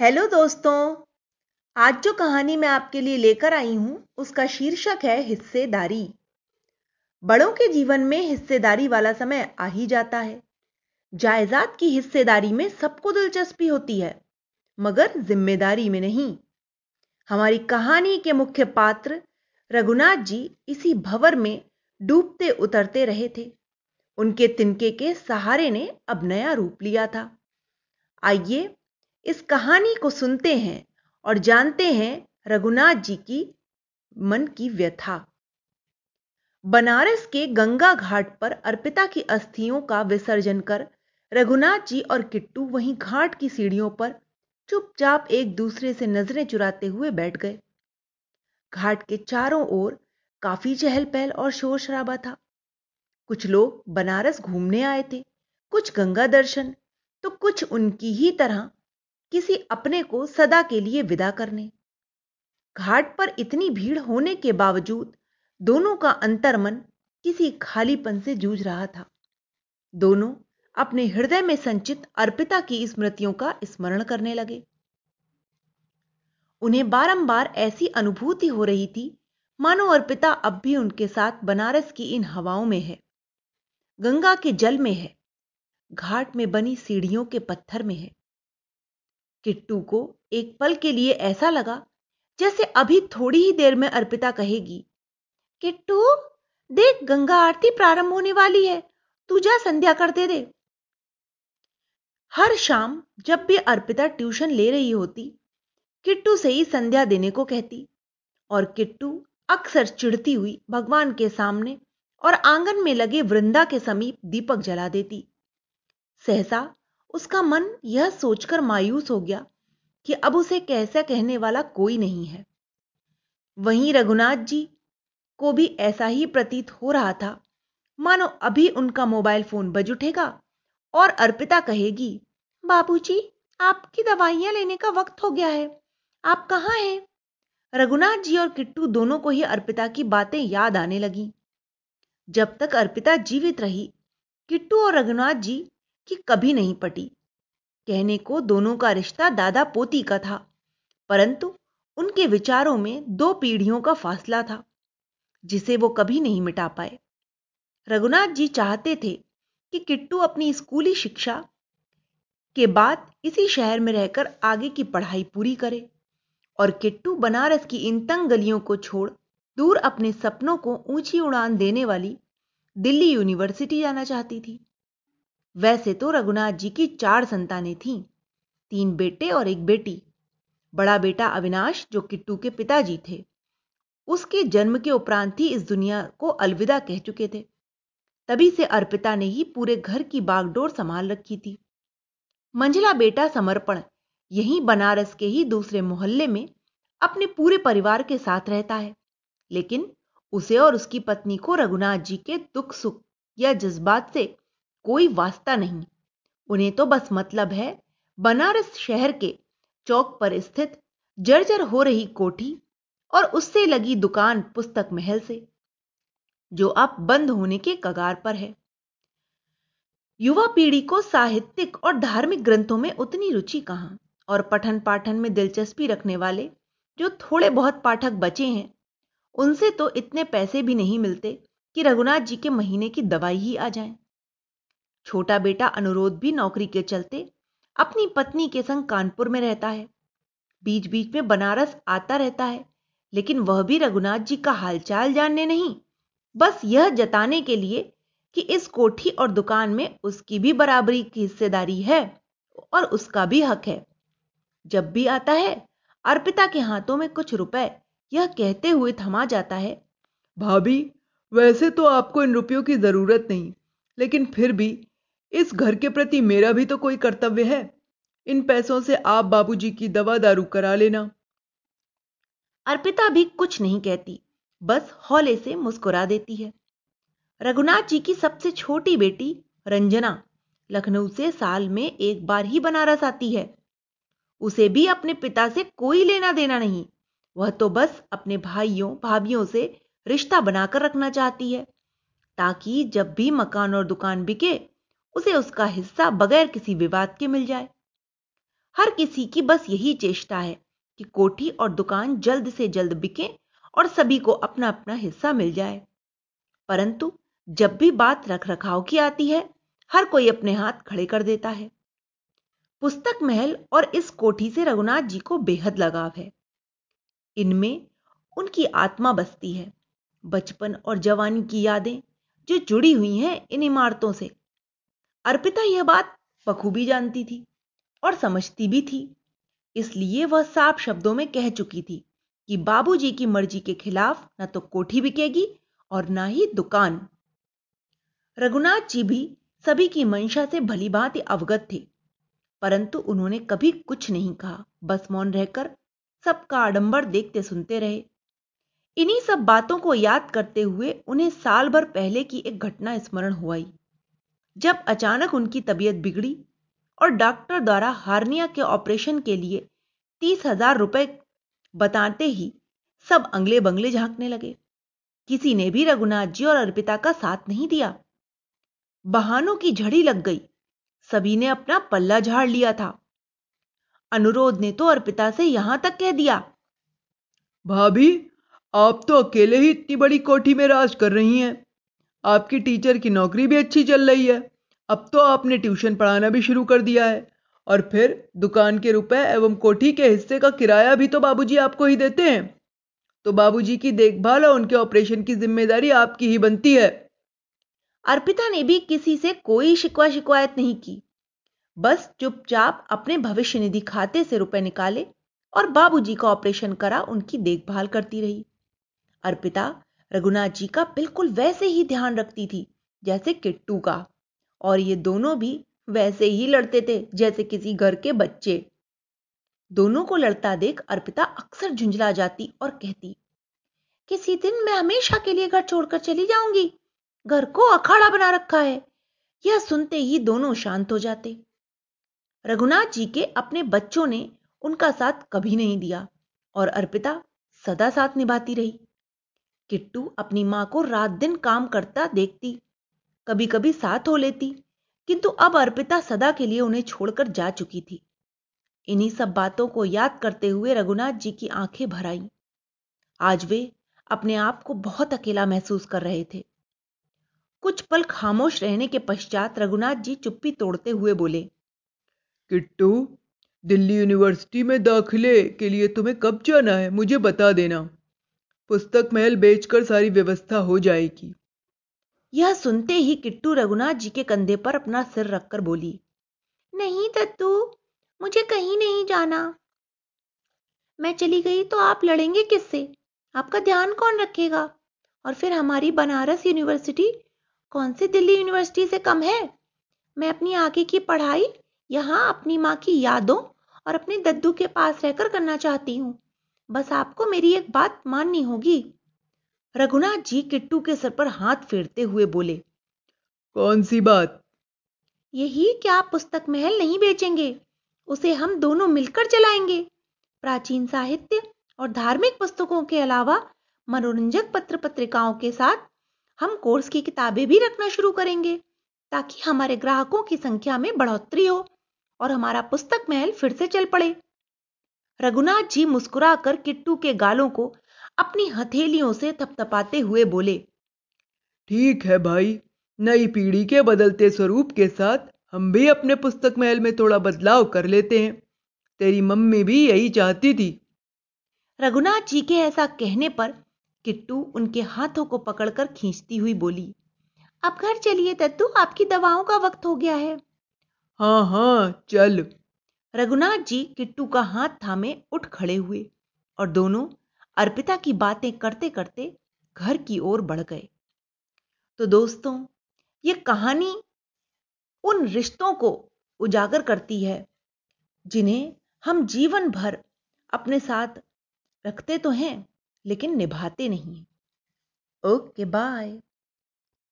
Hello दोस्तों, आज जो कहानी मैं आपके लिए लेकर आई हूँ, उसका शीर्षक है हिस्सेदारी। बड़ों के जीवन में हिस्सेदारी वाला समय आ ही जाता है। जायदाद की हिस्सेदारी में सबको दिलचस्पी होती है, मगर ज़िम्मेदारी में नहीं। हमारी कहानी के मुख्य पात्र रघुनाथ जी इसी भवर में डूबते उतरते रहे थे। उनके तिनके के सहारे ने अब नया रूप लिया था। आइए इस कहानी को सुनते हैं और जानते हैं रघुनाथ जी की मन की व्यथा। बनारस के गंगा घाट पर अर्पिता की अस्थियों का विसर्जन कर रघुनाथ जी और किट्टू वहीं घाट की सीढ़ियों पर चुपचाप एक दूसरे से नज़रें चुराते हुए बैठ गए। घाट के चारों ओर काफ़ी चहल पहल और शोर शराबा था। कुछ लोग बनारस घूमने आए थे, कुछ गंगा दर्शन तो कुछ उनकी ही तरह किसी अपने को सदा के लिए विदा करने। घाट पर इतनी भीड़ होने के बावजूद दोनों का अंतर्मन किसी खालीपन से जूझ रहा था। दोनों अपने हृदय में संचित अर्पिता की स्मृतियों का स्मरण करने लगे। उन्हें बारंबार ऐसी अनुभूति हो रही थी, मानो अर्पिता अब भी उनके साथ बनारस की इन हवाओं में है, गंगा के जल में है, घाट में बनी सीढ़ियों के पत्थर में है। किट्टू को एक पल के लिए ऐसा लगा जैसे अभी थोड़ी ही देर में अर्पिता कहेगी, किट्टू, देख गंगा आरती प्रारंभ होने वाली है, तू जा संध्या करते दे। हर शाम जब भी अर्पिता ट्यूशन ले रही होती, किट्टू से ही संध्या देने को कहती और किट्टू अक्सर चिढ़ती हुई भगवान के सामने और आँगन में लगे वृंदा के समीप दीपक जला देती। सहसा उसका मन यह सोचकर मायूस हो गया कि अब उसे कैसा कहने वाला कोई नहीं है। वहीं रघुनाथ जी को भी ऐसा ही प्रतीत हो रहा था। मानो अभी उनका मोबाइल फ़ोन बज उठेगा और अर्पिता कहेगी बाबूजी, आपकी दवाइयाँ लेने का वक्त हो गया है। आप कहाँ हैं? रघुनाथ जी और किट्टू दोनों को ही अर्पिता की बातें याद आने लगी। जब तक अर्पिता जीवित रही किट्टू और रघुनाथ जी कि कभी नहीं पटी। कहने को दोनों का रिश्ता दादा पोती का था, परंतु उनके विचारों में दो पीढ़ियों का फासला था, जिसे वो कभी नहीं मिटा पाए। रघुनाथ जी चाहते थे कि किट्टू अपनी स्कूली शिक्षा के बाद इसी शहर में रहकर आगे की पढ़ाई पूरी करे और किट्टू बनारस की इन तंग गलियों को छोड़ दूर अपने सपनों को ऊँची उड़ान देने वाली दिल्ली यूनिवर्सिटी जाना चाहती थी। वैसे तो रघुनाथ जी की चार संतानें थीं, तीन बेटे और एक बेटी। बड़ा बेटा अविनाश, जो किट्टू के पिताजी थे। उसके जन्म के उपरांत ही इस दुनिया को अलविदा कह चुके थे। तभी से अर्पिता ने ही पूरे घर की बागडोर संभाल रखी थी। मंझला बेटा समर्पण यहीं बनारस के ही दूसरे मोहल्ले में अपने पूरे परिवार के साथ रहता है। लेकिन उसे और उसकी पत्नी को रघुनाथ जी के दुख सुख या जज्बात से कोई वास्ता नहीं। उन्हें तो बस मतलब है, बनारस शहर के चौक पर स्थित जर्जर हो रही कोठी और उससे लगी दुकान पुस्तक महल से, जो अब बंद होने के कगार पर है। युवा पीढ़ी को साहित्यिक और धार्मिक ग्रंथों में उतनी रुचि कहाँ? और पठन पाठन में दिलचस्पी रखने वाले, जो थोड़े बहुत पाठक बचे हैं, उनसे तो इतने पैसे भी नहीं मिलते कि रघुनाथ जी के महीने की दवाई ही आ जाए। छोटा बेटा अनुरोध भी नौकरी के चलते अपनी पत्नी के संग कानपुर में रहता है। बीच बीच में बनारस आता रहता है, लेकिन वह भी रघुनाथ जी का हालचाल जानने नहीं। बस यह जताने के लिए कि इस कोठी और दुकान में उसकी भी बराबरी की हिस्सेदारी है और उसका भी हक है। जब भी आता है, अर्पिता के हाथों में कुछ रुपए, यह कहते हुए थमा जाता है, भाभी, वैसे तो आपको इन रुपयों की ज़रूरत नहीं, लेकिन फिर भी इस घर के प्रति मेरा भी तो कोई कर्तव्य है। इन पैसों से आप बाबूजी की दवा दारू करा लेना। अर्पिता भी कुछ नहीं कहती, बस हौले से मुस्कुरा देती है। रघुनाथ जी की सबसे छोटी बेटी रंजना लखनऊ से साल में एक बार ही बनारस आती है। उसे भी अपने पिता से कोई लेना देना नहीं, वह तो बस अपने भाइयों, भाभीियों से रिश्ता बनाकर रखना चाहती है, ताकि जब भी मकान और दुकान बिके उसे उसका हिस्सा बगैर किसी विवाद के मिल जाए। हर किसी की बस यही चेष्टा है कि कोठी और दुकान जल्द से जल्द बिके और सभी को अपना अपना हिस्सा मिल जाए। परंतु जब भी बात रख रखाव की आती है, हर कोई अपने हाथ खड़े कर देता है। पुस्तक महल और इस कोठी से रघुनाथ जी को बेहद लगाव है। इनमें उनकी आत्मा बसती है। बचपन और जवानी की यादें जो जुड़ी हुई हैं इन इमारतों से। अर्पिता यह बात बखूबी जानती थी और समझती भी थी। इसलिए वह साफ़ शब्दों में कह चुकी थी कि बाबूजी की मर्ज़ी के खिलाफ न तो कोठी बिकेगी और न ही दुकान। रघुनाथ जी भी सभी की मंशा से भली भांति अवगत थे, परंतु उन्होंने कभी कुछ नहीं कहा। बस मौन रहकर सबका आडंबर देखते सुनते रहे। इन्हीं सब बातों को याद करते हुए उन्हें साल भर पहले की एक घटना स्मरण हुई जब अचानक उनकी तबीयत बिगड़ी और डॉक्टर द्वारा हार्निया के ऑपरेशन के लिए तीस हज़ार रुपए बताते ही सब अंगले बंगले झांकने लगे। किसी ने भी रघुनाथ जी और अर्पिता का साथ नहीं दिया। बहानों की झड़ी लग गई। सभी ने अपना पल्ला झाड़ लिया था। अनुरोध ने तो अर्पिता से यहाँ तक कह दिया, भाभी, आप तो अकेले ही इतनी बड़ी कोठी में राज कर रही हैं। आपकी टीचर की नौकरी भी अच्छी चल रही है। अब तो आपने ट्यूशन पढ़ाना भी शुरू कर दिया है। और फिर दुकान के रुपए एवं कोठी के हिस्से का किराया भी तो बाबूजी आपको ही देते हैं। तो बाबूजी की देखभाल और उनके ऑपरेशन की ज़िम्मेदारी आपकी ही बनती है। अर्पिता ने भी किसी से कोई शिकवा शिकायत नहीं की। बस चुपचाप अपने भविष्य निधि खाते से रुपए निकाले और बाबूजी का ऑपरेशन करा उनकी देखभाल करती रही। अर्पिता रघुनाथ जी का बिल्कुल वैसे ही ध्यान रखती थी, जैसे किट्टू का। और ये दोनों भी वैसे ही लड़ते थे, जैसे किसी घर के बच्चे। दोनों को लड़ता देख अर्पिता अक्सर झुंझला जाती और कहती, किसी दिन मैं हमेशा के लिए घर छोड़कर चली जाऊँगी। घर को अखाड़ा बना रखा है। यह सुनते ही दोनों शांत हो जाते। रघुनाथ जी के अपने बच्चों ने उनका साथ कभी नहीं दिया और अर्पिता सदा साथ निभाती रही। किट्टू अपनी माँ को रात दिन काम करता देखती कभी कभी साथ हो लेती, किंतु अब अर्पिता सदा के लिए उन्हें छोड़कर जा चुकी थी। इन्हीं सब बातों को याद करते हुए रघुनाथ जी की आँखें भर आई आज वे अपने आप को बहुत अकेला महसूस कर रहे थे। कुछ पल खामोश रहने के पश्चात रघुनाथ जी चुप्पी तोड़ते हुए बोले, किट्टू, दिल्ली यूनिवर्सिटी में दाखिले के लिए तुम्हें कब जाना है? मुझे बता देना। पुस्तक महल बेचकर सारी व्यवस्था हो जाएगी। यह सुनते ही किट्टू रघुनाथ जी के कंधे पर अपना सिर रखकर बोली, नहीं दत्तू, मुझे कहीं नहीं जाना। मैं चली गई तो आप लड़ेंगे किससे? आपका ध्यान कौन रखेगा? और फिर हमारी बनारस यूनिवर्सिटी कौन सी दिल्ली यूनिवर्सिटी से कम है? मैं अपनी आगे की पढ़ाई यहाँ अपनी माँ की यादों और अपने दद्दू के पास रहकर करना चाहती हूँ। बस आपको मेरी एक बात माननी होगी। रघुनाथ जी किट्टू के सर पर हाथ फेरते हुए बोले कौन सी बात? यही क्या आप पुस्तक महल नहीं बेचेंगे? उसे हम दोनों मिलकर चलाएँगे प्राचीन साहित्य और धार्मिक पुस्तकों के अलावा मनोरंजक पत्र पत्रिकाओं के साथ हम कोर्स की किताबें भी रखना शुरू करेंगे ताकि हमारे ग्राहकों की संख्या में बढ़ोतरी हो और हमारा पुस्तक महल फिर से चल पड़े। रघुनाथ जी मुस्कुराकर किट्टू के गालों को अपनी हथेलियों से थपथपाते हुए बोले ठीक है भाई नई पीढ़ी के बदलते स्वरूप के साथ हम भी अपने पुस्तक महल में थोड़ा बदलाव कर लेते हैं। तेरी मम्मी भी यही चाहती थी। रघुनाथ जी के ऐसा कहने पर किट्टू उनके हाथों को पकड़कर खींचती हुई बोली अब घर चलिए दद्दू आपकी दवाओं का वक्त हो गया है। हाँ हाँ चल। रघुनाथ जी किट्टू का हाथ थामे उठ खड़े हुए और दोनों अर्पिता की बातें करते करते घर की ओर बढ़ गए। तो दोस्तों, ये कहानी उन रिश्तों को उजागर करती है जिन्हें हम जीवन भर अपने साथ रखते तो हैं, लेकिन निभाते नहीं ओके, बाय।